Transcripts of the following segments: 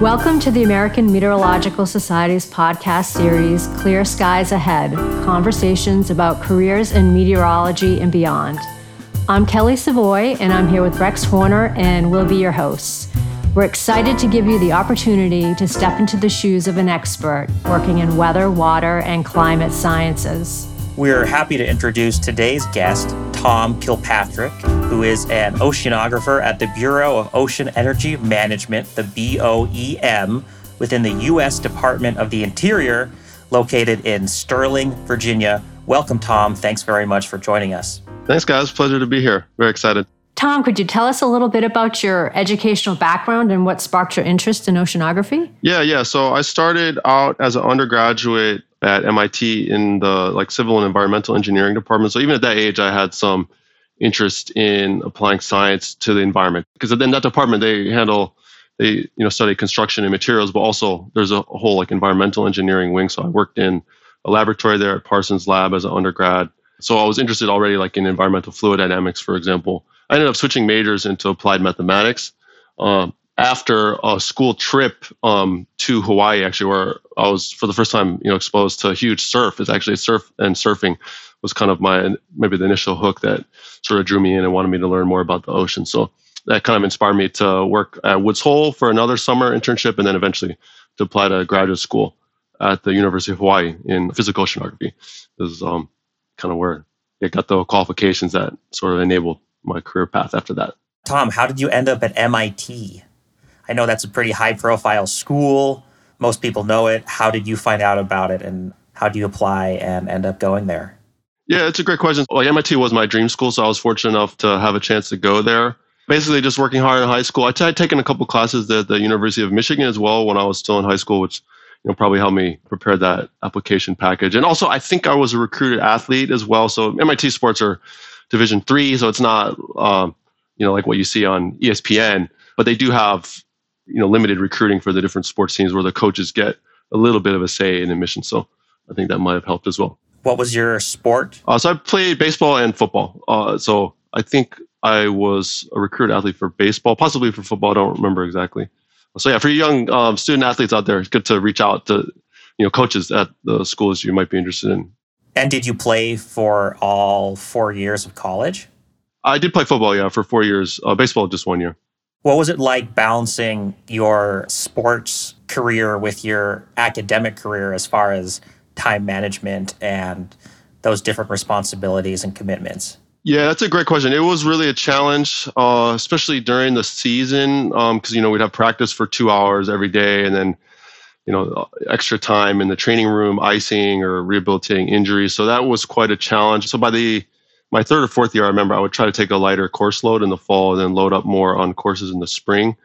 Welcome to the American Meteorological Society's podcast series, Clear Skies Ahead Conversations about Careers in Meteorology and Beyond. I'm Kelly Savoy, and I'm here with Rex Horner, and we'll be your hosts. We're excited to give you the opportunity to step into the shoes of an expert working in weather, water, and climate sciences. We're happy to introduce today's guest, Tom Kilpatrick, who is an oceanographer at the Bureau of Ocean Energy Management, the BOEM, within the U.S. Department of the Interior, located in Sterling, Virginia. Welcome, Tom. Thanks very much for joining us. Thanks, guys. Pleasure to be here. Very excited. Tom, could you tell us a little bit about your educational background and what sparked your interest in oceanography? Yeah, yeah. So I started out as an undergraduate at MIT in the like civil and environmental engineering department. So even at that age, I had some interest in applying science to the environment because in that department they handle they you know study construction and materials, but also there's a whole like environmental engineering wing. So I worked in a laboratory there at Parsons Lab as an undergrad. So I was interested already like in environmental fluid dynamics, for example. I ended up switching majors into applied mathematics. Um, after a school trip um, to Hawaii, actually, where I was for the first time, you know, exposed to huge surf. Is actually surf and surfing was kind of my maybe the initial hook that sort of drew me in and wanted me to learn more about the ocean. So that kind of inspired me to work at Woods Hole for another summer internship, and then eventually to apply to graduate school at the University of Hawaii in physical oceanography. This is um, kind of where I got the qualifications that sort of enabled my career path after that. Tom, how did you end up at MIT? I know that's a pretty high profile school. Most people know it. How did you find out about it and how do you apply and end up going there? Yeah, it's a great question. Well, MIT was my dream school, so I was fortunate enough to have a chance to go there. Basically, just working hard in high school. I t- I'd taken a couple classes at the University of Michigan as well when I was still in high school, which you know probably helped me prepare that application package. And also, I think I was a recruited athlete as well. So MIT sports are Division three, so it's not um, you know like what you see on ESPN, but they do have you know limited recruiting for the different sports teams where the coaches get a little bit of a say in admission. So I think that might have helped as well. What was your sport? Uh, so I played baseball and football. Uh, so I think I was a recruit athlete for baseball, possibly for football. I don't remember exactly. So yeah, for young um, student athletes out there, it's good to reach out to you know coaches at the schools you might be interested in. And did you play for all four years of college? I did play football, yeah, for four years. Uh, baseball, just one year. What was it like balancing your sports career with your academic career as far as time management and those different responsibilities and commitments? Yeah, that's a great question. It was really a challenge, uh, especially during the season, because um, you know we'd have practice for two hours every day, and then you know extra time in the training room, icing or rehabilitating injuries. So that was quite a challenge. So by the my third or fourth year, I remember I would try to take a lighter course load in the fall and then load up more on courses in the spring.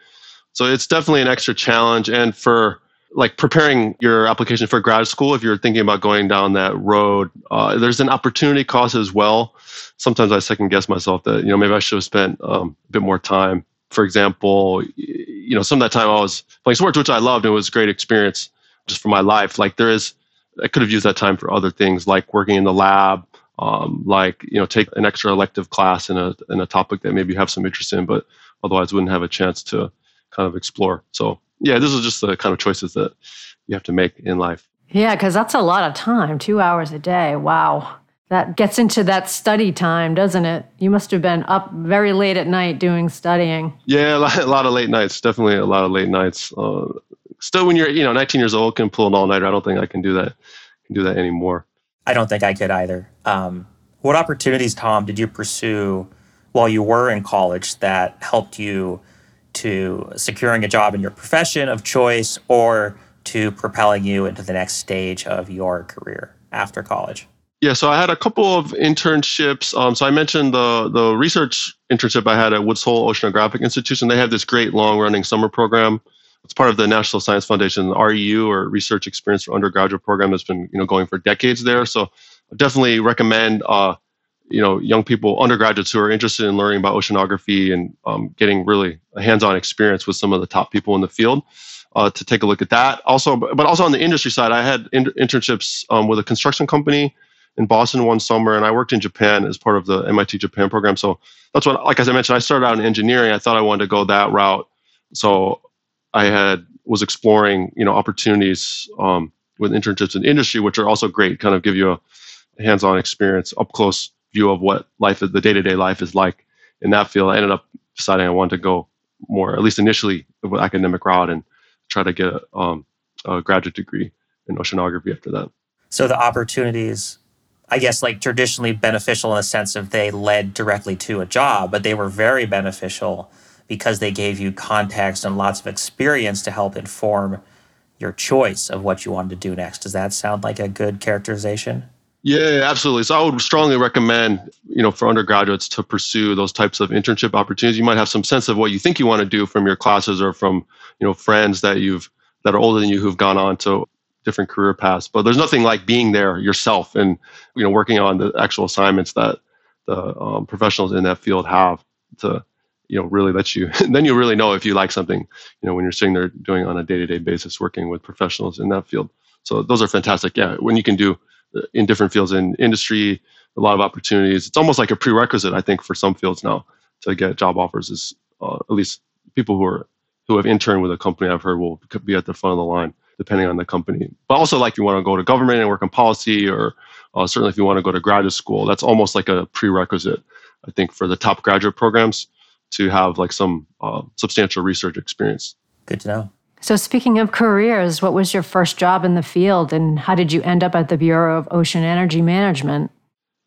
So it's definitely an extra challenge. And for like preparing your application for grad school, if you're thinking about going down that road, uh, there's an opportunity cost as well. Sometimes I second guess myself that you know maybe I should have spent um, a bit more time. For example, you know some of that time I was playing sports, which I loved. It was a great experience just for my life. Like there is, I could have used that time for other things like working in the lab, um, like you know take an extra elective class in a in a topic that maybe you have some interest in, but otherwise wouldn't have a chance to kind of explore. So yeah, this is just the kind of choices that you have to make in life. Yeah, because that's a lot of time, two hours a day. Wow. That gets into that study time, doesn't it? You must have been up very late at night doing studying. Yeah, a lot, a lot of late nights. Definitely a lot of late nights. Uh, still, when you're you know 19 years old, can pull an all nighter. I don't think I can do that. Can do that anymore. I don't think I could either. Um, what opportunities, Tom, did you pursue while you were in college that helped you to securing a job in your profession of choice or to propelling you into the next stage of your career after college? Yeah, so I had a couple of internships. Um, so I mentioned the the research internship I had at Woods Hole Oceanographic Institution. They have this great long running summer program it's part of the National Science Foundation, REU or Research Experience for Undergraduate program that's been you know going for decades there. So definitely recommend uh, you know young people, undergraduates who are interested in learning about oceanography and um, getting really a hands-on experience with some of the top people in the field. Uh, to take a look at that. Also, but also on the industry side, I had in- internships um, with a construction company in Boston one summer, and I worked in Japan as part of the MIT Japan program. So that's what, like as I mentioned, I started out in engineering. I thought I wanted to go that route. So I had was exploring you know opportunities um, with internships in industry, which are also great, kind of give you a hands-on experience, up close view of what life is, the day-to-day life is like in that field. I ended up deciding I wanted to go more, at least initially, with academic route and try to get um, a graduate degree in oceanography after that. So the opportunities, I guess, like traditionally beneficial in the sense of they led directly to a job, but they were very beneficial because they gave you context and lots of experience to help inform your choice of what you wanted to do next. Does that sound like a good characterization? Yeah, absolutely. So I would strongly recommend, you know, for undergraduates to pursue those types of internship opportunities. You might have some sense of what you think you want to do from your classes or from, you know, friends that you've that are older than you who've gone on to different career paths. But there's nothing like being there yourself and, you know, working on the actual assignments that the um, professionals in that field have to, you know, really let you. then you really know if you like something, you know, when you're sitting there doing on a day-to-day basis working with professionals in that field. So those are fantastic. Yeah, when you can do in different fields in industry, a lot of opportunities. It's almost like a prerequisite, I think, for some fields now to get job offers. Is uh, at least people who are who have interned with a company I've heard will be at the front of the line, depending on the company. But also, like if you want to go to government and work in policy, or uh, certainly if you want to go to graduate school, that's almost like a prerequisite, I think, for the top graduate programs to have like some uh, substantial research experience. Good to know. So, speaking of careers, what was your first job in the field and how did you end up at the Bureau of Ocean Energy Management?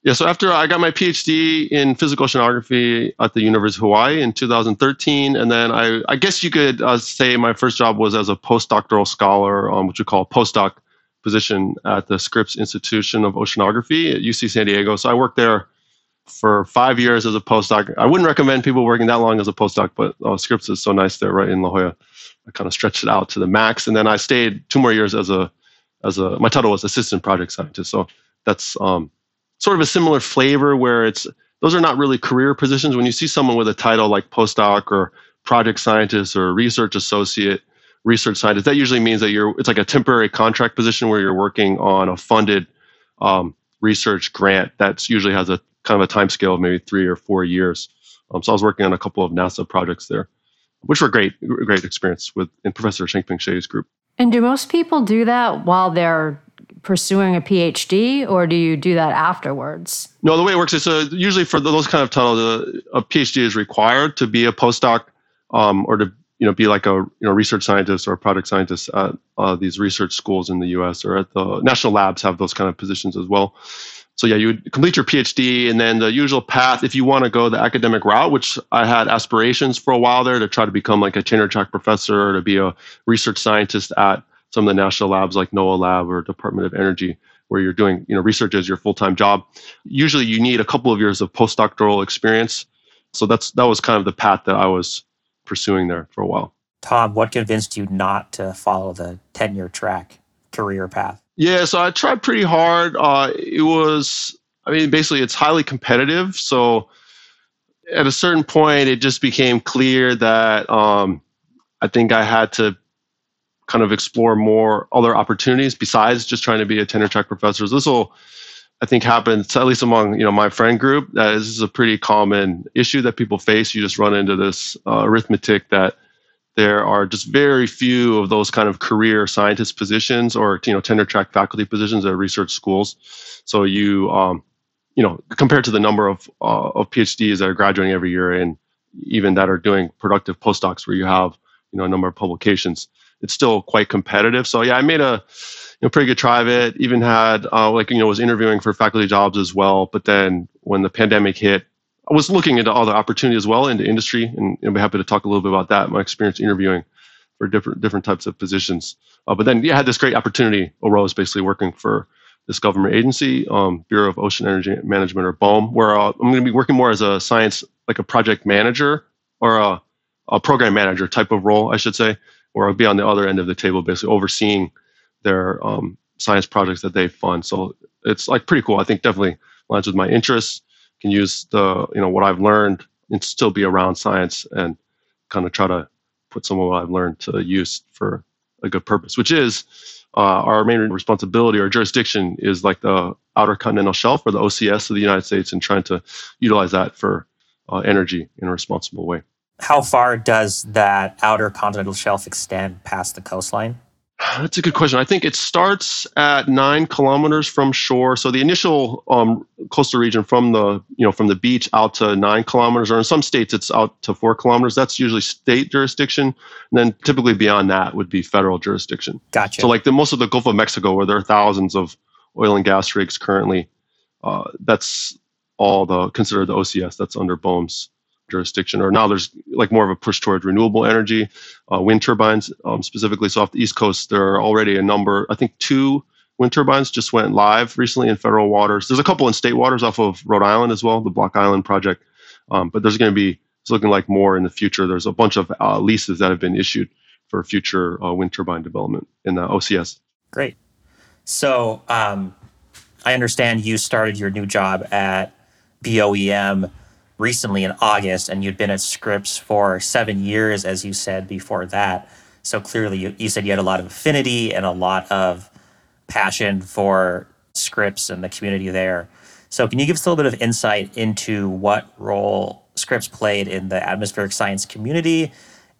Yeah, so after I got my PhD in physical oceanography at the University of Hawaii in 2013, and then I, I guess you could uh, say my first job was as a postdoctoral scholar, um, which we call a postdoc position at the Scripps Institution of Oceanography at UC San Diego. So I worked there for five years as a postdoc. I wouldn't recommend people working that long as a postdoc, but uh, Scripps is so nice there, right in La Jolla. I kind of stretched it out to the max, and then I stayed two more years as a as a my title was assistant project scientist. So that's um, sort of a similar flavor where it's those are not really career positions. When you see someone with a title like postdoc or project scientist or research associate, research scientist, that usually means that you're it's like a temporary contract position where you're working on a funded um, research grant that usually has a kind of a time scale of maybe three or four years. Um, so I was working on a couple of NASA projects there which were great, great experience with in Professor Shang-Ping Xie's group. And do most people do that while they're pursuing a PhD, or do you do that afterwards? No, the way it works is uh, usually for those kind of titles, uh, a PhD is required to be a postdoc um, or to you know be like a you know research scientist or a product scientist at uh, these research schools in the U.S. or at the national labs have those kind of positions as well so yeah, you would complete your PhD, and then the usual path, if you want to go the academic route, which I had aspirations for a while there to try to become like a tenure track professor or to be a research scientist at some of the national labs like NOAA Lab or Department of Energy, where you're doing you know research as your full time job. Usually, you need a couple of years of postdoctoral experience. So that's that was kind of the path that I was pursuing there for a while. Tom, what convinced you not to follow the tenure track career path? Yeah, so I tried pretty hard. Uh, it was, I mean, basically, it's highly competitive. So at a certain point, it just became clear that um, I think I had to kind of explore more other opportunities besides just trying to be a tenure track professor. This will, I think, happen at least among you know my friend group. That this is a pretty common issue that people face. You just run into this uh, arithmetic that there are just very few of those kind of career scientist positions or you know tenure track faculty positions at research schools. So you um, you know compared to the number of uh, of PhDs that are graduating every year and even that are doing productive postdocs where you have you know a number of publications, it's still quite competitive. So yeah, I made a you know, pretty good try of it. Even had uh, like you know was interviewing for faculty jobs as well. But then when the pandemic hit, was looking into other opportunities as well into industry, and I'd be happy to talk a little bit about that. My experience interviewing for different different types of positions. Uh, but then, yeah, I had this great opportunity arose, basically working for this government agency, um, Bureau of Ocean Energy Management, or BOEM, where uh, I'm going to be working more as a science, like a project manager or a, a program manager type of role, I should say, where I'll be on the other end of the table, basically overseeing their um, science projects that they fund. So it's like pretty cool. I think definitely aligns with my interests can use the you know what I've learned and still be around science and kind of try to put some of what I've learned to use for a good purpose, which is uh, our main responsibility or jurisdiction is like the outer continental shelf or the OCS of the United States and trying to utilize that for uh, energy in a responsible way. How far does that outer continental shelf extend past the coastline? That's a good question. I think it starts at nine kilometers from shore. So the initial um, coastal region from the you know from the beach out to nine kilometers, or in some states it's out to four kilometers. That's usually state jurisdiction. And then typically beyond that would be federal jurisdiction. Gotcha. So like the most of the Gulf of Mexico, where there are thousands of oil and gas rigs currently, uh, that's all the considered the OCS. That's under BOEM's jurisdiction. Or now there's like more of a push towards renewable energy, uh, wind turbines um, specifically. So off the East Coast, there are already a number. I think two wind turbines just went live recently in federal waters. There's a couple in state waters off of Rhode Island as well, the Block Island project. Um, but there's going to be it's looking like more in the future. There's a bunch of uh, leases that have been issued for future uh, wind turbine development in the OCS. Great. So um, I understand you started your new job at BOEM recently in August, and you'd been at Scripps for seven years, as you said before that. So clearly, you, you said you had a lot of affinity and a lot of passion for Scripps and the community there. So, can you give us a little bit of insight into what role Scripps played in the atmospheric science community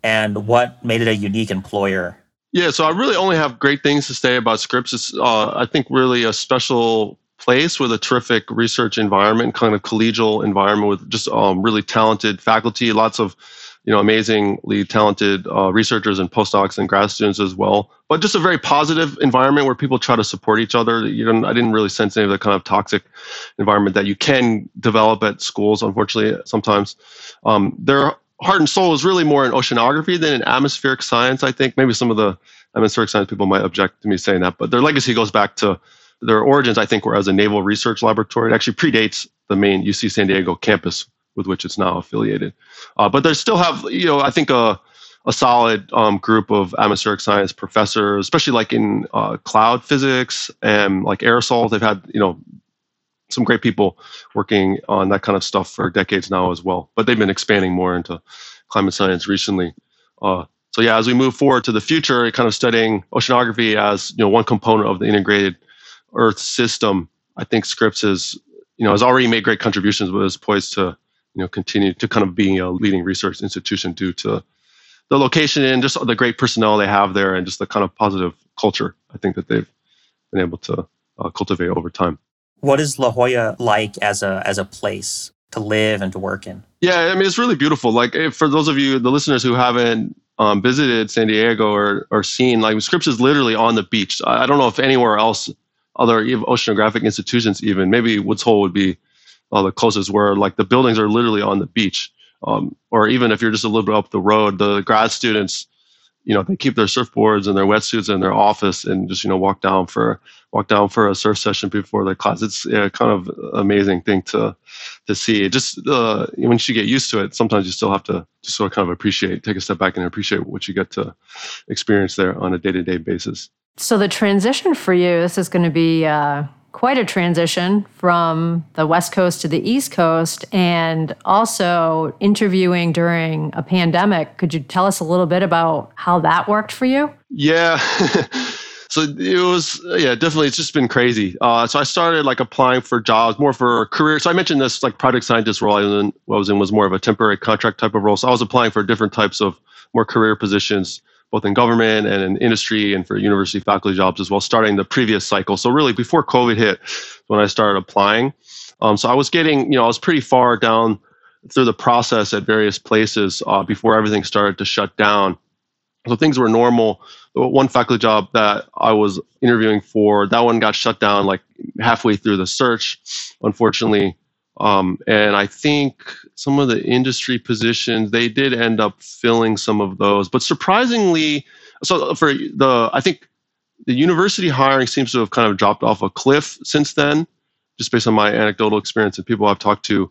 and what made it a unique employer? Yeah, so I really only have great things to say about Scripps. It's, uh, I think, really a special place with a terrific research environment, kind of collegial environment with just um, really talented faculty, lots of you know amazingly talented uh, researchers and postdocs and grad students as well. But just a very positive environment where people try to support each other. You know, I didn't really sense any of the kind of toxic environment that you can develop at schools. Unfortunately, sometimes um, their heart and soul is really more in oceanography than in atmospheric science. I think maybe some of the atmospheric science people might object to me saying that, but their legacy goes back to their origins, I think, were as a naval research laboratory. It actually predates the main UC San Diego campus with which it's now affiliated. Uh, but they still have, you know, I think a, a solid um, group of atmospheric science professors, especially like in uh, cloud physics and like aerosols. They've had, you know, some great people working on that kind of stuff for decades now as well. But they've been expanding more into climate science recently. Uh, so yeah, as we move forward to the future, kind of studying oceanography as you know one component of the integrated Earth system, I think Scripps has, you know, has already made great contributions, but is poised to, you know, continue to kind of being a leading research institution due to the location and just the great personnel they have there and just the kind of positive culture I think that they've been able to uh, cultivate over time. What is La Jolla like as a as a place to live and to work in? Yeah, I mean it's really beautiful. Like for those of you, the listeners who haven't um, visited San Diego or or seen, like Scripps is literally on the beach. I don't know if anywhere else other oceanographic institutions even. Maybe woods hole would be uh, the closest where like the buildings are literally on the beach. Um, or even if you're just a little bit up the road the grad students you know they keep their surfboards and their wetsuits in their office and just you know walk down for walk down for a surf session before their class. It's yeah, kind of amazing thing to to see. It just uh, once you get used to it sometimes you still have to just sort of kind of appreciate take a step back and appreciate what you get to experience there on a day-to-day basis so the transition for you, this is going to be uh, quite a transition from the West Coast to the East Coast, and also interviewing during a pandemic. Could you tell us a little bit about how that worked for you? Yeah. so it was yeah definitely it's just been crazy uh, so i started like applying for jobs more for career so i mentioned this like project scientist role I was, in, I was in was more of a temporary contract type of role so i was applying for different types of more career positions both in government and in industry and for university faculty jobs as well, starting the previous cycle. So really before COVID hit, when I started applying. Um, so I was getting, you know, I was pretty far down through the process at various places uh, before everything started to shut down. So things were normal. One faculty job that I was interviewing for, that one got shut down like halfway through the search, unfortunately. Um, and I think some of the industry positions they did end up filling some of those, but surprisingly, so for the I think the university hiring seems to have kind of dropped off a cliff since then, just based on my anecdotal experience and people I've talked to.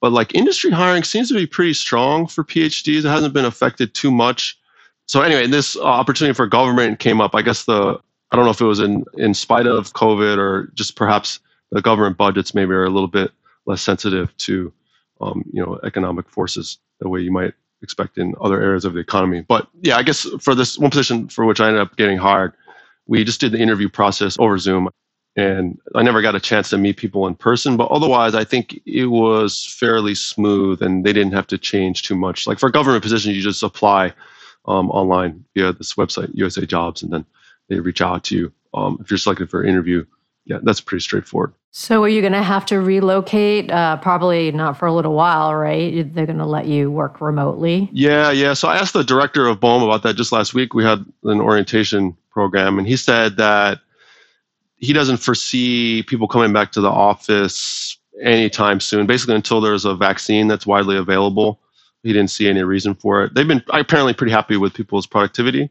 But like industry hiring seems to be pretty strong for PhDs. It hasn't been affected too much. So anyway, this opportunity for government came up. I guess the I don't know if it was in in spite of COVID or just perhaps the government budgets maybe are a little bit less sensitive to um, you know economic forces the way you might expect in other areas of the economy. But yeah, I guess for this one position for which I ended up getting hired, we just did the interview process over Zoom. and I never got a chance to meet people in person. But otherwise, I think it was fairly smooth, and they didn't have to change too much. Like for government positions, you just apply um, online via this website, USA Jobs, and then they reach out to you um, if you're selected for an interview. Yeah, that's pretty straightforward. So, are you going to have to relocate? Uh, probably not for a little while, right? They're going to let you work remotely. Yeah, yeah. So, I asked the director of BOEM about that just last week. We had an orientation program, and he said that he doesn't foresee people coming back to the office anytime soon, basically until there's a vaccine that's widely available. He didn't see any reason for it. They've been apparently pretty happy with people's productivity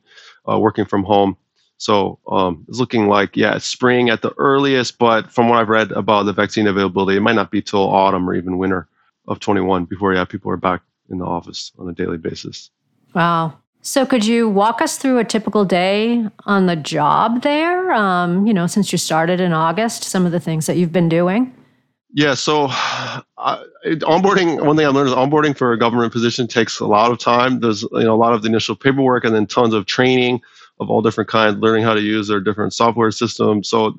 uh, working from home. So um, it's looking like, yeah, it's spring at the earliest, but from what I've read about the vaccine availability, it might not be till autumn or even winter of 21 before, yeah, people are back in the office on a daily basis. Wow. So, could you walk us through a typical day on the job there? Um, you know, since you started in August, some of the things that you've been doing. Yeah. So, uh, onboarding. One thing I learned is onboarding for a government position takes a lot of time. There's you know a lot of the initial paperwork and then tons of training of all different kinds, learning how to use their different software systems. So,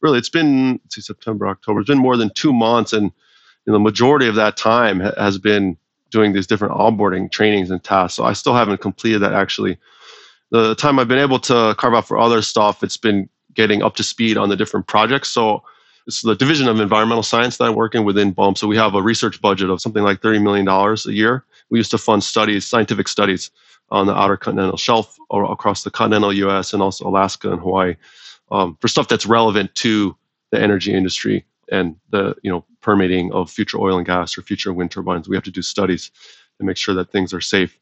really, it's been see September, October. It's been more than two months, and you know, the majority of that time has been doing these different onboarding trainings and tasks. So I still haven't completed that actually. The time I've been able to carve out for other stuff, it's been getting up to speed on the different projects. So it's the division of environmental science that I'm working within BOEM. So we have a research budget of something like $30 million a year. We used to fund studies, scientific studies on the outer continental shelf or across the continental US and also Alaska and Hawaii um, for stuff that's relevant to the energy industry and the you know permitting of future oil and gas or future wind turbines. We have to do studies to make sure that things are safe.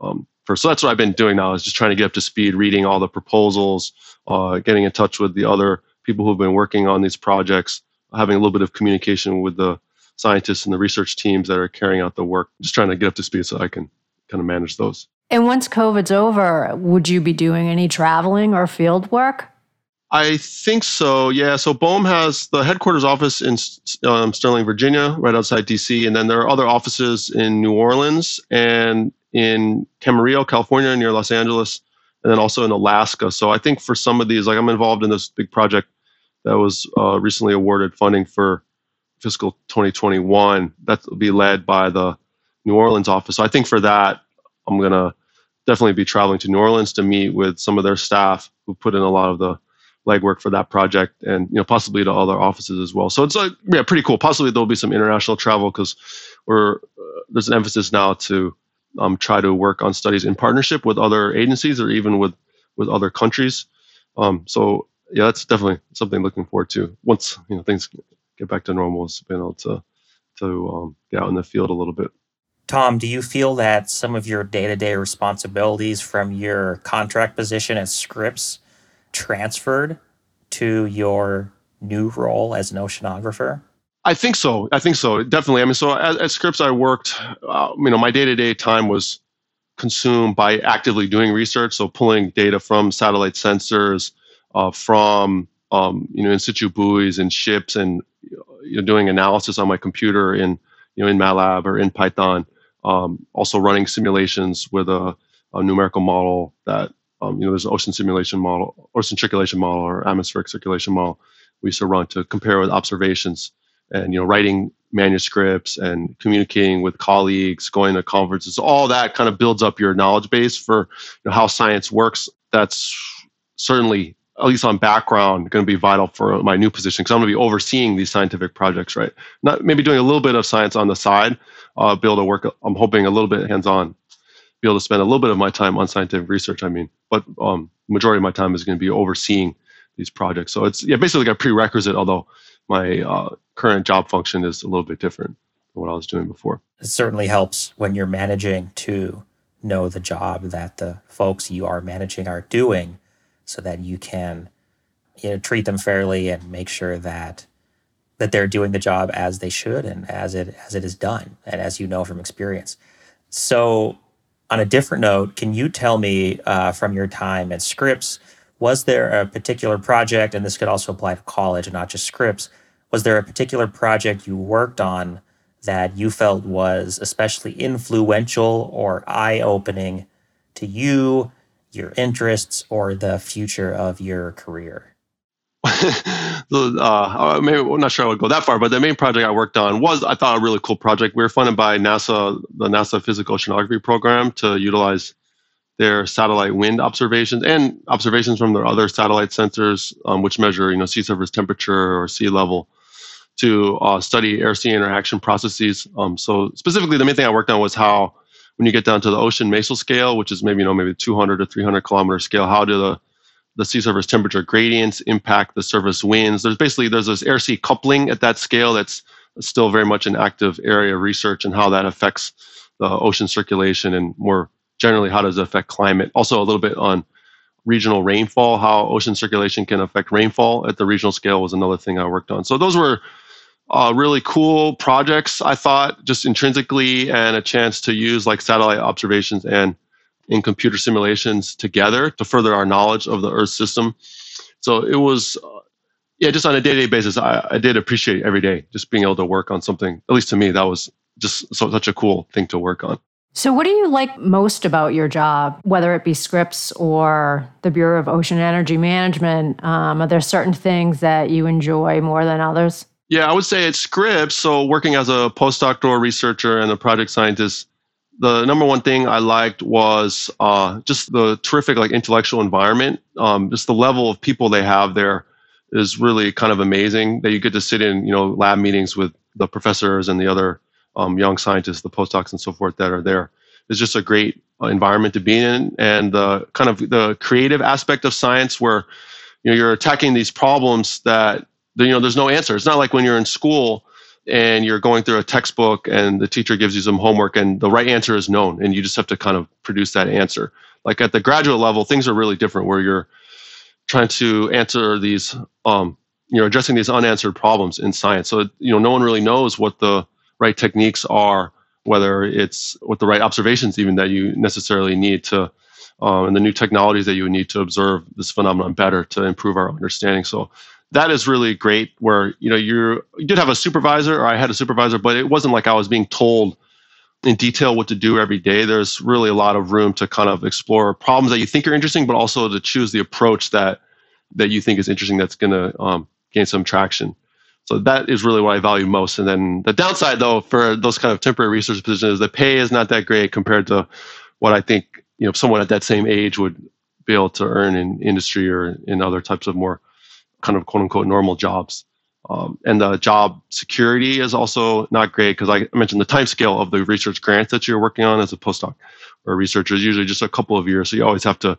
Um, for, so that's what I've been doing now is just trying to get up to speed, reading all the proposals, uh, getting in touch with the other people who've been working on these projects, having a little bit of communication with the scientists and the research teams that are carrying out the work. Just trying to get up to speed so I can kind of manage those. And once COVID's over, would you be doing any traveling or field work? I think so. Yeah. So BOEM has the headquarters office in um, Sterling, Virginia, right outside DC, and then there are other offices in New Orleans and in Camarillo, California, near Los Angeles, and then also in Alaska. So I think for some of these, like I'm involved in this big project that was uh, recently awarded funding for fiscal 2021. That will be led by the New Orleans office. So I think for that, I'm gonna definitely be traveling to New Orleans to meet with some of their staff who put in a lot of the legwork for that project and you know possibly to other offices as well. So it's like yeah pretty cool. Possibly there'll be some international travel because we're uh, there's an emphasis now to um, try to work on studies in partnership with other agencies or even with with other countries. Um, so yeah that's definitely something looking forward to once you know things get back to normal is being able to to um, get out in the field a little bit Tom, do you feel that some of your day to day responsibilities from your contract position at Scripps transferred to your new role as an oceanographer? I think so. I think so. Definitely. I mean, so at, at Scripps, I worked. Uh, you know, my day-to-day time was consumed by actively doing research, so pulling data from satellite sensors, uh, from um, you know in situ buoys and ships, and you know, doing analysis on my computer in you know in MATLAB or in Python. Um, also running simulations with a, a numerical model that um, you know, there's an ocean simulation model, ocean circulation model, or atmospheric circulation model we used to run to compare with observations, and you know, writing manuscripts and communicating with colleagues, going to conferences, all that kind of builds up your knowledge base for you know, how science works. That's certainly, at least on background, going to be vital for my new position because I'm going to be overseeing these scientific projects, right? Not maybe doing a little bit of science on the side, uh, be able to work. I'm hoping a little bit hands-on be able to spend a little bit of my time on scientific research. I mean, but um, majority of my time is going to be overseeing these projects. So it's yeah, basically like a prerequisite. Although my uh, current job function is a little bit different than what I was doing before. It certainly helps when you're managing to know the job that the folks you are managing are doing, so that you can you know treat them fairly and make sure that that they're doing the job as they should and as it as it is done and as you know from experience. So on a different note, can you tell me uh, from your time at Scripps, was there a particular project, and this could also apply to college and not just Scripps, was there a particular project you worked on that you felt was especially influential or eye opening to you, your interests, or the future of your career? uh, maybe I'm not sure I would go that far, but the main project I worked on was I thought a really cool project. We were funded by NASA, the NASA Physical Oceanography Program, to utilize their satellite wind observations and observations from their other satellite sensors, um, which measure you know sea surface temperature or sea level, to uh, study air-sea interaction processes. Um, so specifically, the main thing I worked on was how when you get down to the ocean mesoscale, which is maybe you know maybe 200 to 300 kilometer scale, how do the the sea surface temperature gradients impact the surface winds? There's basically there's this air sea coupling at that scale that's still very much an active area of research and how that affects the ocean circulation and more generally how does it affect climate. Also a little bit on regional rainfall, how ocean circulation can affect rainfall at the regional scale was another thing I worked on. So those were uh, really cool projects, I thought, just intrinsically, and a chance to use like satellite observations and in computer simulations together to further our knowledge of the Earth system. So it was, uh, yeah, just on a day to day basis, I, I, did appreciate every day just being able to work on something. At least to me, that was just so, such a cool thing to work on. So, what do you like most about your job, whether it be Scripps or the Bureau of Ocean Energy Management? Um, are there certain things that you enjoy more than others? Yeah, I would say it's Scripps. So, working as a postdoctoral researcher and a project scientist, the number one thing I liked was uh, just the terrific like intellectual environment. Um, just the level of people they have there is really kind of amazing. That you get to sit in you know lab meetings with the professors and the other um, young scientists, the postdocs, and so forth that are there. It's just a great uh, environment to be in, and the kind of the creative aspect of science, where you know you're attacking these problems that you know there's no answer. It's not like when you're in school and you're going through a textbook and the teacher gives you some homework and the right answer is known and you just have to kind of produce that answer. Like at the graduate level, things are really different where you're trying to answer these um, you know addressing these unanswered problems in science so you know no one really knows what the right techniques are, whether it's what the right observations even that you necessarily need to, um, and the new technologies that you would need to observe this phenomenon better to improve our understanding. So that is really great. Where you know you you did have a supervisor, or I had a supervisor, but it wasn't like I was being told in detail what to do every day. There's really a lot of room to kind of explore problems that you think are interesting, but also to choose the approach that that you think is interesting that's going to um, gain some traction. So that is really what I value most. And then the downside, though, for those kind of temporary research positions, the pay is not that great compared to what I think you know someone at that same age would be able to earn in industry or in other types of more kind of quote unquote normal jobs. Um, and the job security is also not great because I mentioned the time scale of the research grants that you're working on as a postdoc or a researcher is usually just a couple of years. So you always have to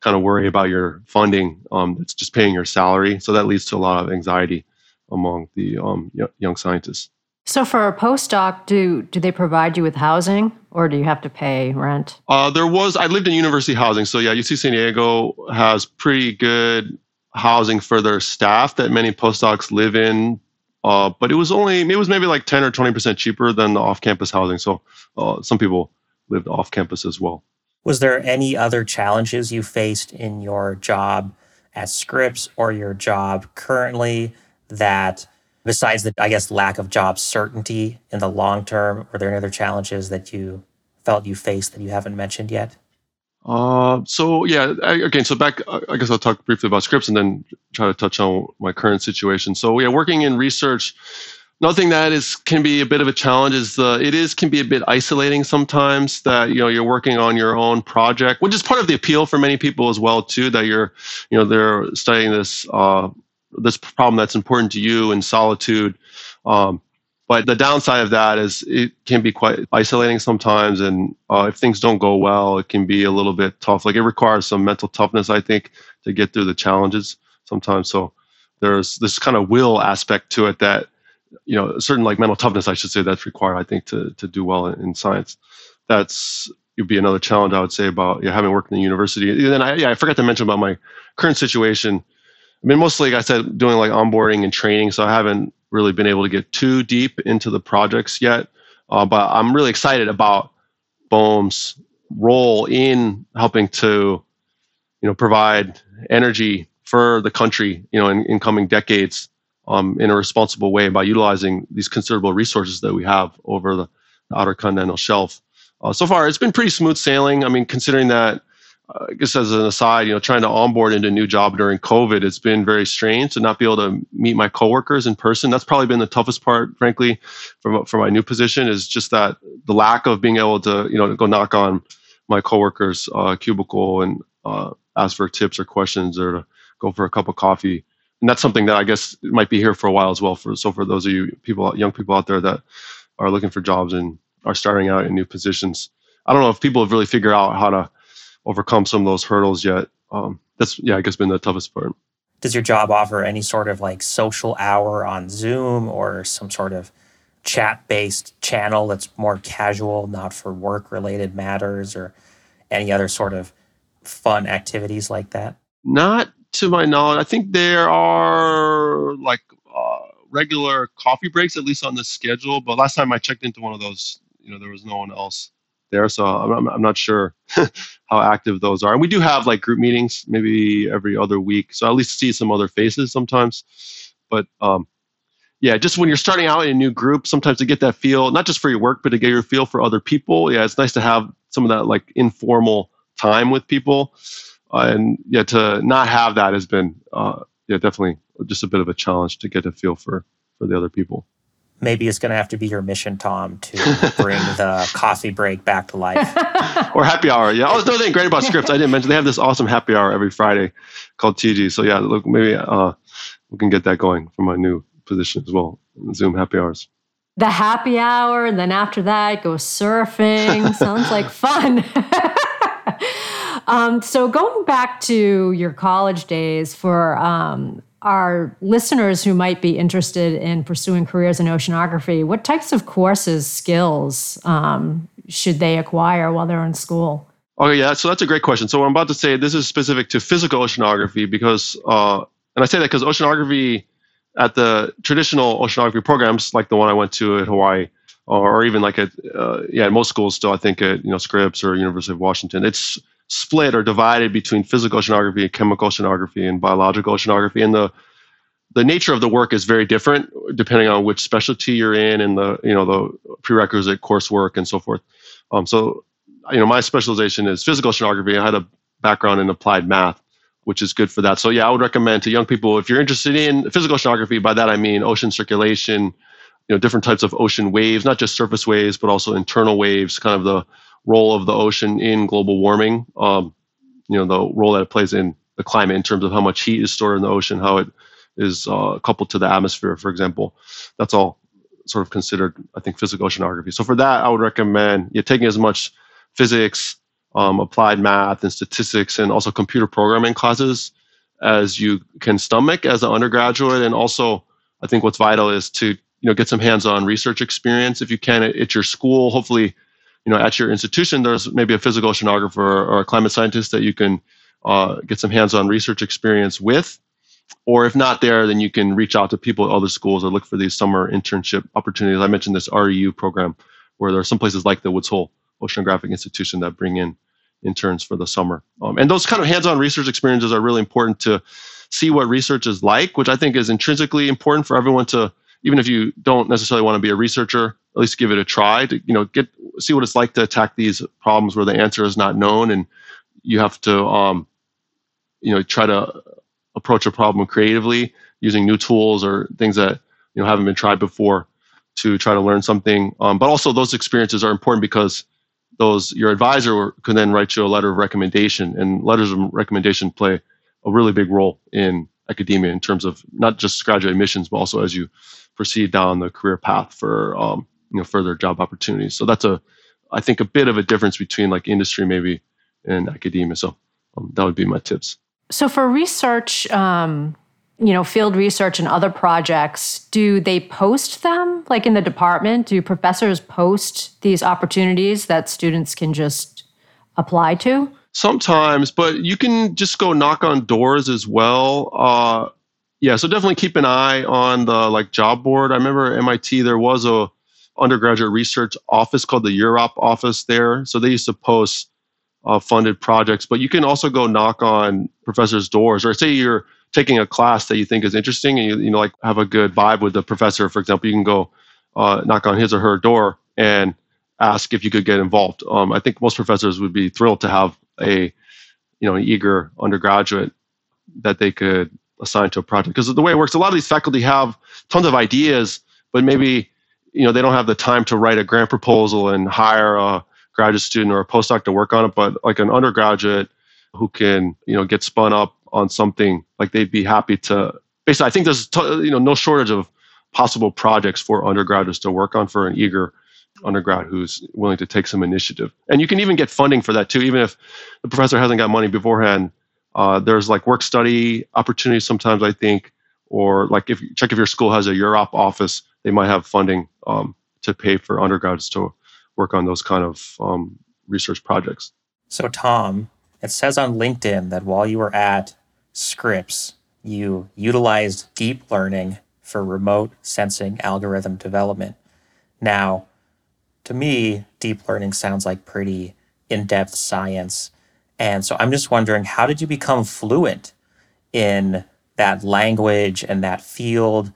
kind of worry about your funding. Um, it's just paying your salary. So that leads to a lot of anxiety among the um, young scientists. So, for a postdoc, do do they provide you with housing, or do you have to pay rent? Uh, there was. I lived in university housing, so yeah, UC San Diego has pretty good housing for their staff that many postdocs live in. Uh, but it was only it was maybe like ten or twenty percent cheaper than the off-campus housing. So uh, some people lived off-campus as well. Was there any other challenges you faced in your job at Scripps or your job currently? that besides the i guess lack of job certainty in the long term were there any other challenges that you felt you faced that you haven't mentioned yet uh, so yeah I, again so back i guess i'll talk briefly about Scripps and then try to touch on my current situation so yeah working in research Nothing that is can be a bit of a challenge is the it is can be a bit isolating sometimes that you know you're working on your own project, which is part of the appeal for many people as well too. That you're you know they're studying this uh, this problem that's important to you in solitude. Um, but the downside of that is it can be quite isolating sometimes, and uh, if things don't go well, it can be a little bit tough. Like it requires some mental toughness, I think, to get through the challenges sometimes. So there's this kind of will aspect to it that you know, certain like mental toughness, I should say, that's required, I think, to to do well in, in science. That's would be another challenge I would say about you know, having worked in the university. And then I, yeah, I forgot to mention about my current situation. I mean, mostly, like I said, doing like onboarding and training, so I haven't really been able to get too deep into the projects yet. Uh, but I'm really excited about BOEM's role in helping to, you know, provide energy for the country, you know, in, in coming decades, um, in a responsible way by utilizing these considerable resources that we have over the outer continental shelf. Uh, so far, it's been pretty smooth sailing. I mean, considering that I guess as an aside, you know, trying to onboard into a new job during COVID, it's been very strange to not be able to meet my coworkers in person. That's probably been the toughest part, frankly, for, for my new position is just that the lack of being able to, you know, go knock on my coworkers' uh, cubicle and uh, ask for tips or questions or to go for a cup of coffee. And that's something that I guess might be here for a while as well. For so for those of you people, young people out there that are looking for jobs and are starting out in new positions, I don't know if people have really figured out how to overcome some of those hurdles yet. Um, that's yeah, I guess been the toughest part. Does your job offer any sort of like social hour on Zoom or some sort of chat based channel that's more casual, not for work related matters or any other sort of fun activities like that? Not to my knowledge. I think there are like uh, regular coffee breaks, at least on the schedule. But last time I checked into one of those, you know, there was no one else there. So I'm, I'm not sure how active those are. And we do have like group meetings maybe every other week. So I at least see some other faces sometimes. But um, yeah, just when you're starting out in a new group, sometimes to get that feel, not just for your work, but to get your feel for other people. Yeah, it's nice to have some of that like informal time with people. Uh, and yeah, to not have that has been uh, yeah definitely just a bit of a challenge to get a feel for for the other people maybe it's going to have to be your mission, Tom, to bring the coffee break back to life. or happy hour. Yeah. Oh, another thing great about Scripps. I didn't mention they have this awesome happy hour every Friday called TG. So yeah, look, maybe uh, we can get that going for my new position as well. Zoom happy hours. The happy hour, and then after that, go surfing. Sounds like fun. um, so going back to your college days for um, our listeners who might be interested in pursuing careers in oceanography, what types of courses, skills um, should they acquire while they're in school? Okay, yeah, so that's a great question. So what I'm about to say, this is specific to physical oceanography because, uh, and I say that because oceanography at the traditional oceanography programs, like the one I went to at Hawaii, or, even like at, uh, yeah, most schools still, I think at, you know, Scripps or University of Washington, it's split or divided between physical oceanography and chemical oceanography and biological oceanography. And the the nature of the work is very different depending on which specialty you're in and the you know the prerequisite coursework and so forth. Um, so you know my specialization is physical oceanography. I had a background in applied math, which is good for that. So yeah, I would recommend to young people if you're interested in physical oceanography. By that I mean ocean circulation, you know different types of ocean waves, not just surface waves, but also internal waves, kind of the role of the ocean in global warming. Um, you know, the role that it plays in the climate in terms of how much heat is stored in the ocean, how it is uh, coupled to the atmosphere, for example. That's all sort of considered, I think, physical oceanography. So for that, I would recommend you taking as much physics, um, applied math, and statistics, and also computer programming classes as you can stomach as an undergraduate. And also, I think what's vital is to you know get some hands-on research experience if you can at, at your school. Hopefully, you know, at your institution, there's maybe a physical oceanographer or a climate scientist that you can uh, get some hands-on research experience with. Or if not there, then you can reach out to people at other schools or look for these summer internship opportunities. I mentioned this REU program, where there are some places like the Woods Hole Oceanographic Institution that bring in interns for the summer. Um, and those kind of hands-on research experiences are really important to see what research is like, which I think is intrinsically important for everyone to even if you don't necessarily want to be a researcher, at least give it a try to you know get see what it's like to attack these problems where the answer is not known and you have to um, you know try to approach a problem creatively using new tools or things that you know haven't been tried before to try to learn something. Um, but also those experiences are important because those your advisor can then write you a letter of recommendation, and letters of recommendation play a really big role in academia in terms of not just graduate admissions, but also as you proceed down the career path for um, you know further job opportunities. So that's a I think a bit of a difference between like industry maybe and academia. So um, that would be my tips. So for research, um, you know, field research and other projects, do they post them like in the department? Do professors post these opportunities that students can just apply to? Sometimes, but you can just go knock on doors as well. Uh, yeah, so definitely keep an eye on the like job board. I remember MIT there was a undergraduate research office called the UROP office there. So they used to post uh, funded projects, but you can also go knock on professors' doors, or say you're taking a class that you think is interesting and you, you know like have a good vibe with the professor. For example, you can go uh, knock on his or her door and ask if you could get involved. Um, I think most professors would be thrilled to have a you know, an eager undergraduate that they could assign to a project. Because the way it works, a lot of these faculty have tons of ideas, but maybe you know they don't have the time to write a grant proposal and hire a graduate student or a postdoc to work on it. But like an undergraduate who can you know get spun up on something, like they'd be happy to. Basically, I think there's you know no shortage of possible projects for undergraduates to work on for an eager undergrad who's willing to take some initiative. And you can even get funding for that too, even if the professor hasn't got money beforehand. Uh, there's like work study opportunities sometimes, I think, or like if check if your school has a UROP office, they might have funding um, to pay for undergrads to work on those kind of um, research projects. So, Tom, it says on LinkedIn that while you were at Scripps, you utilized deep learning for remote sensing algorithm development. Now, to me, deep learning sounds like pretty in depth science. And so I'm just wondering how did you become fluent in that language and that field?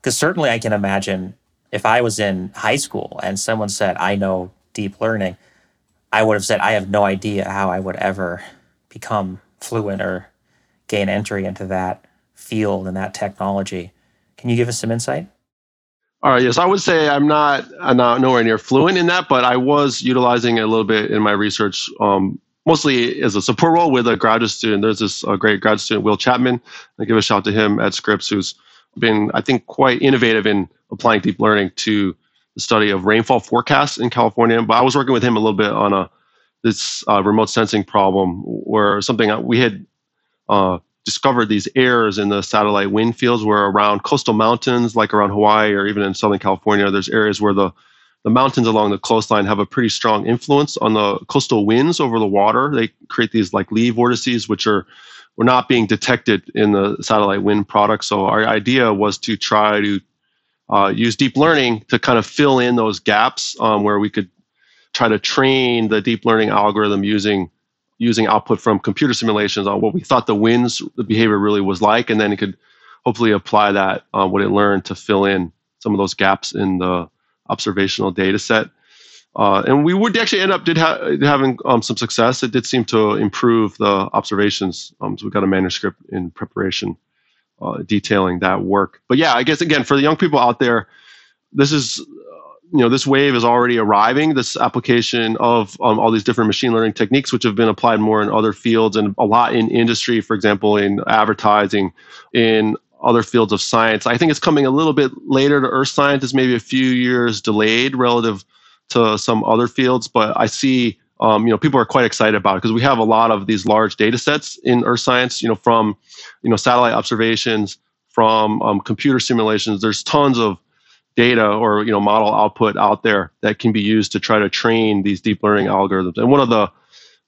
Because certainly I can imagine if I was in high school and someone said, I know deep learning, I would have said, I have no idea how I would ever become fluent or gain entry into that field and that technology. Can you give us some insight? All right. Yes, I would say I'm not, I'm not nowhere near fluent in that, but I was utilizing it a little bit in my research, um, mostly as a support role with a graduate student. There's this uh, great graduate student, Will Chapman. I give a shout to him at Scripps, who's been, I think, quite innovative in applying deep learning to the study of rainfall forecasts in California. But I was working with him a little bit on a this uh, remote sensing problem where something we had uh, discovered these errors in the satellite wind fields where around coastal mountains, like around Hawaii or even in Southern California, there's areas where the, the mountains along the coastline have a pretty strong influence on the coastal winds over the water. They create these like lee vortices, which are were not being detected in the satellite wind product. So our idea was to try to uh, use deep learning to kind of fill in those gaps um, where we could try to train the deep learning algorithm using using output from computer simulations on what we thought the winds, the behavior really was like, and then it could hopefully apply that uh, what it learned to fill in some of those gaps in the observational data set. Uh, and we would actually end up did ha- having um, some success. It did seem to improve the observations. Um, so we got a manuscript in preparation uh, detailing that work. But yeah, I guess again for the young people out there, this is you know this wave is already arriving this application of um, all these different machine learning techniques which have been applied more in other fields and a lot in industry for example in advertising in other fields of science i think it's coming a little bit later to earth science maybe a few years delayed relative to some other fields but i see um, you know people are quite excited about it because we have a lot of these large data sets in earth science you know from you know satellite observations from um, computer simulations there's tons of data or you know model output out there that can be used to try to train these deep learning algorithms. And one of the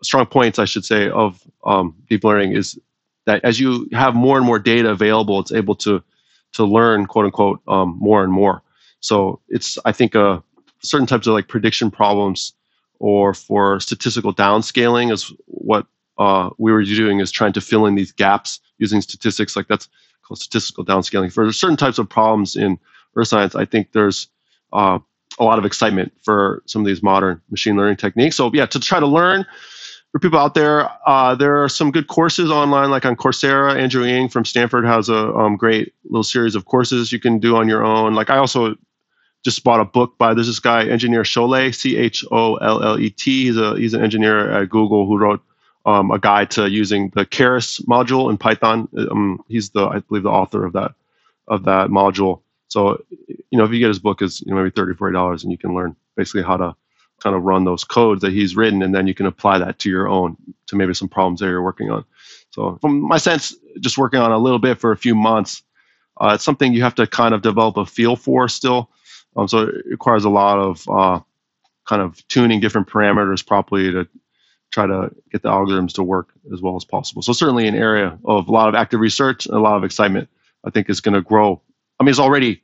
strong points, I should say, of um, deep learning is that as you have more and more data available, it's able to to learn quote unquote um, more and more. So it's I think uh, certain types of like prediction problems or for statistical downscaling is what uh, we were doing is trying to fill in these gaps using statistics like that's called statistical downscaling for certain types of problems in earth science, I think there's uh, a lot of excitement for some of these modern machine learning techniques. So yeah, to try to learn for people out there, uh, there are some good courses online, like on Coursera. Andrew Ng from Stanford has a um, great little series of courses you can do on your own. Like I also just bought a book by this guy, engineer Chollet, C H O L L E T. He's a he's an engineer at Google who wrote um, a guide to using the Keras module in Python. Um, he's the I believe the author of that of that module. So, you know, if you get his book is you know maybe thirty, forty dollars, and you can learn basically how to kind of run those codes that he's written, and then you can apply that to your own to maybe some problems that you're working on. So, from my sense, just working on a little bit for a few months, uh, it's something you have to kind of develop a feel for still. Um, so it requires a lot of uh, kind of tuning different parameters properly to try to get the algorithms to work as well as possible. So certainly an area of a lot of active research and a lot of excitement. I think is going to grow I mean, it's already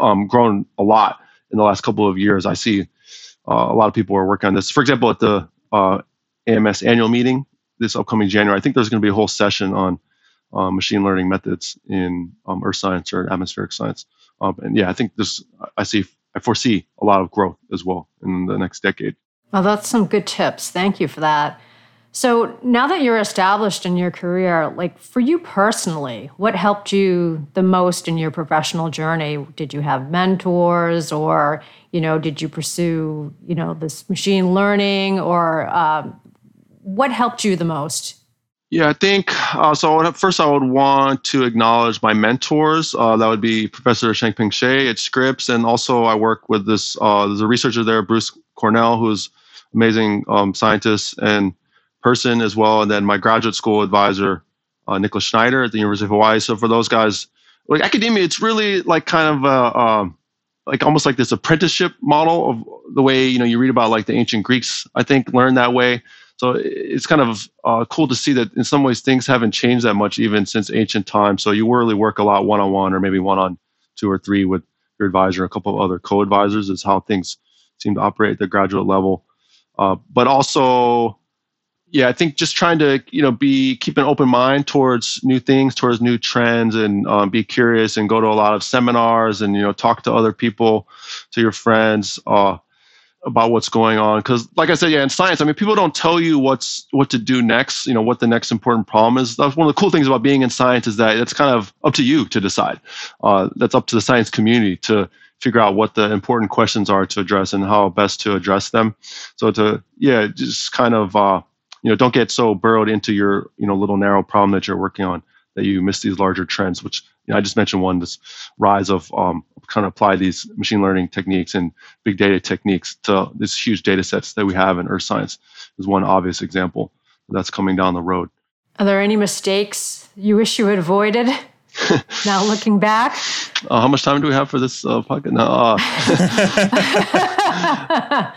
um, grown a lot in the last couple of years. I see uh, a lot of people are working on this. For example, at the uh, AMS annual meeting this upcoming January, I think there's going to be a whole session on uh, machine learning methods in um, earth science or atmospheric science. Um, and yeah, I think this, I see, I foresee a lot of growth as well in the next decade. Well, that's some good tips. Thank you for that. So now that you're established in your career, like for you personally, what helped you the most in your professional journey? Did you have mentors or, you know, did you pursue, you know, this machine learning or um, what helped you the most? Yeah, I think uh, so. First, I would want to acknowledge my mentors. Uh, that would be Professor Shang-Ping Xie at Scripps, and also I work with this. Uh, there's a researcher there, Bruce Cornuelle, who's amazing um, scientist and person as well, and then my graduate school advisor, uh, Niklas Schneider at the University of Hawaii. So for those guys, like academia, it's really like kind of a, um, like almost like this apprenticeship model of the way you know you read about like the ancient Greeks. I think learned that way. So it's kind of uh, cool to see that in some ways things haven't changed that much even since ancient times. So you really work a lot one on one or maybe one on two or three with your advisor, and a couple of other co-advisors is how things seem to operate at the graduate level. Uh, but also, yeah, I think just trying to you know be keep an open mind towards new things, towards new trends, and um, be curious and go to a lot of seminars and you know talk to other people, to your friends. Uh, about what's going on because like i said yeah in science i mean people don't tell you what's what to do next you know what the next important problem is. That's one of the cool things about being in science is that it's kind of up to you to decide. Uh, that's up to the science community to figure out what the important questions are to address and how best to address them. So to yeah just kind of uh, you know don't get so burrowed into your you know little narrow problem that you're working on that you miss these larger trends which you know, I just mentioned one, this rise of um, kind of apply these machine learning techniques and big data techniques to these huge data sets that we have in earth science is one obvious example that's coming down the road. Are there any mistakes you wish you had avoided? now looking back, uh, how much time do we have for this uh, podcast? No, uh,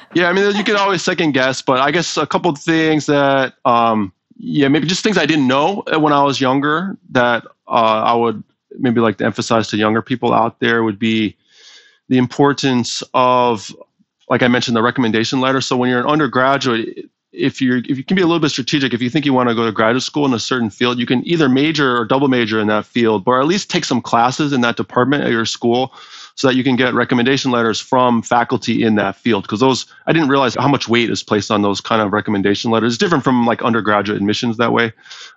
yeah, I mean, you can always second guess, but I guess a couple of things that, um, yeah, maybe just things I didn't know when I was younger that uh, I would maybe like to emphasize to younger people out there would be the importance of like I mentioned the recommendation letter. So when you're an undergraduate, if you're if you can be a little bit strategic, if you think you want to go to graduate school in a certain field, you can either major or double major in that field, or at least take some classes in that department at your school so that you can get recommendation letters from faculty in that field. Because those I didn't realize how much weight is placed on those kind of recommendation letters. It's different from like undergraduate admissions that way.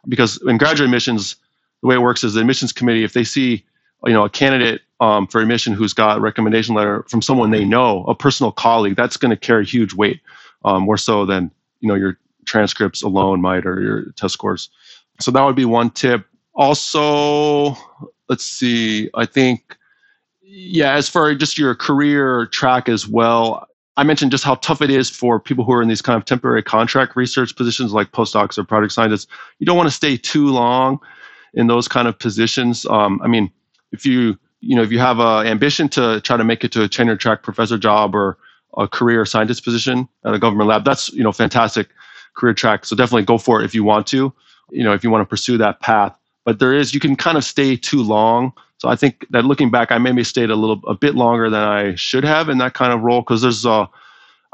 Because in graduate admissions, the way it works is the admissions committee, if they see you know a candidate um, for admission who's got a recommendation letter from someone they know, a personal colleague, that's going to carry huge weight, um, more so than you know your transcripts alone might or your test scores. So that would be one tip. Also, let's see. I think, yeah, as far as just your career track as well, I mentioned just how tough it is for people who are in these kind of temporary contract research positions like postdocs or project scientists. You don't want to stay too long in those kind of positions. Um, I mean, if you you know if you have an ambition to try to make it to a tenure track professor job or a career scientist position at a government lab, that's you know fantastic career track. So definitely go for it if you want to. You know, if you want to pursue that path. But there is you can kind of stay too long. So I think that looking back, I maybe stayed a little a bit longer than I should have in that kind of role because there's uh,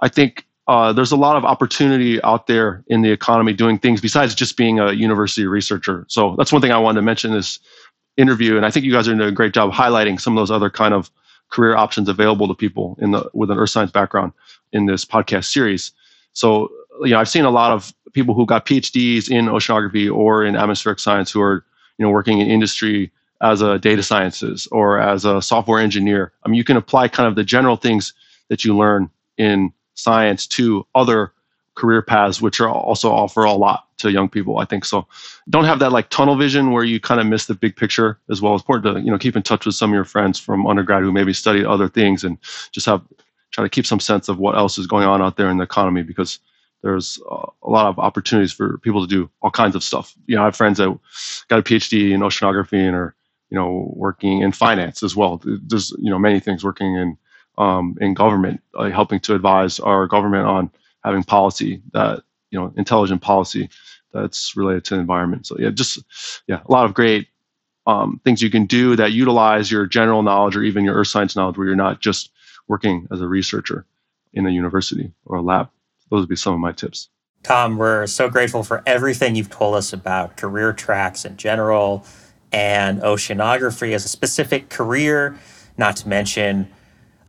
I think uh, there's a lot of opportunity out there in the economy doing things besides just being a university researcher. So that's one thing I wanted to mention in this interview, and I think you guys are doing a great job highlighting some of those other kind of career options available to people in the with an earth science background in this podcast series. So you know, I've seen a lot of people who got PhDs in oceanography or in atmospheric science who are you know working in industry as a data sciences or as a software engineer. I mean, you can apply kind of the general things that you learn in science to other career paths, which are also offer a lot to young people. I think so. Don't have that like tunnel vision where you kind of miss the big picture as well. It's important to you know keep in touch with some of your friends from undergrad who maybe studied other things and just have try to keep some sense of what else is going on out there in the economy because there's a lot of opportunities for people to do all kinds of stuff. You know, I have friends that got a PhD in oceanography and are you know working in finance as well. There's you know many things working in um, in government, uh, helping to advise our government on having policy that you know intelligent policy that's related to the environment. So yeah, just yeah, a lot of great um, things you can do that utilize your general knowledge or even your earth science knowledge, where you're not just working as a researcher in a university or a lab. Those would be some of my tips. Tom, we're so grateful for everything you've told us about career tracks in general and oceanography as a specific career, not to mention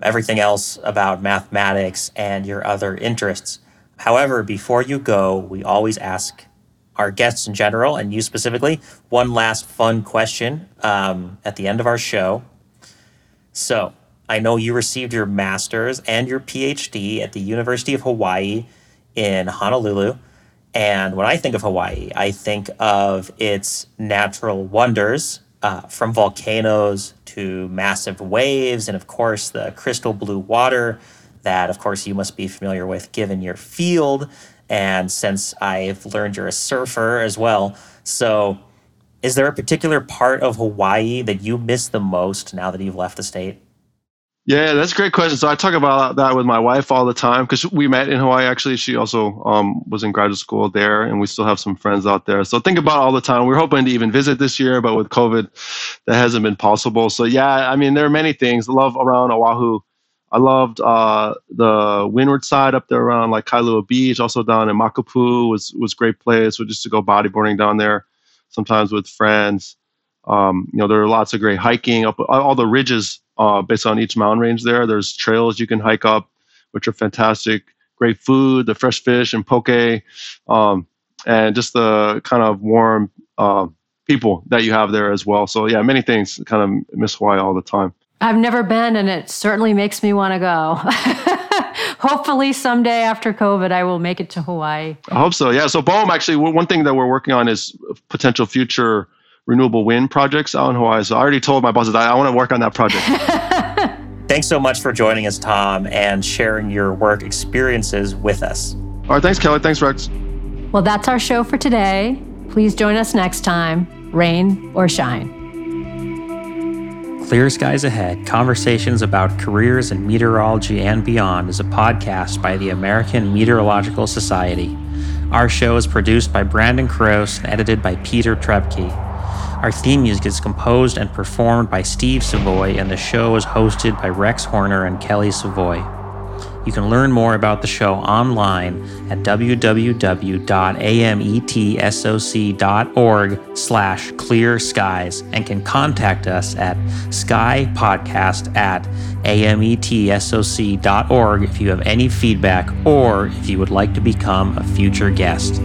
everything else about mathematics and your other interests. However, before you go, we always ask our guests in general and you specifically one last fun question um, at the end of our show. So, I know you received your master's and your PhD at the University of Hawaii in Honolulu. And when I think of Hawaii, I think of its natural wonders uh, from volcanoes to massive waves, and of course, the crystal blue water that, of course, you must be familiar with given your field. And since I've learned you're a surfer as well. So, is there a particular part of Hawaii that you miss the most now that you've left the state? Yeah, that's a great question. So I talk about that with my wife all the time because we met in Hawaii. Actually, she also um, was in graduate school there, and we still have some friends out there. So think about all the time. We're hoping to even visit this year, but with COVID, that hasn't been possible. So yeah, I mean, there are many things. Love around Oahu. I loved uh, the windward side up there around like Kailua Beach, also down in Makapu'u was was great place. We just to go bodyboarding down there, sometimes with friends. Um, you know, there are lots of great hiking up all the ridges uh, based on each mountain range there. There's trails you can hike up, which are fantastic. Great food, the fresh fish and poke, um, and just the kind of warm uh, people that you have there as well. So yeah, many things. Kind of miss Hawaii all the time. I've never been, and it certainly makes me want to go. Hopefully, someday after COVID, I will make it to Hawaii. I hope so. Yeah. So, BOEM actually, one thing that we're working on is potential future renewable wind projects out in Hawaii. So I already told my bosses I, I want to work on that project. thanks so much for joining us, Tom, and sharing your work experiences with us. All right. Thanks, Kelly. Thanks, Rex. Well, that's our show for today. Please join us next time, rain or shine. Clear Skies Ahead Conversations about Careers in Meteorology and Beyond is a podcast by the American Meteorological Society. Our show is produced by Brandon Kroos and edited by Peter Trebke. Our theme music is composed and performed by Steve Savoy, and the show is hosted by Rex Horner and Kelly Savoy. You can learn more about the show online at www.ametsoc.org slash clear skies and can contact us at skypodcast at ametsoc.org if you have any feedback or if you would like to become a future guest.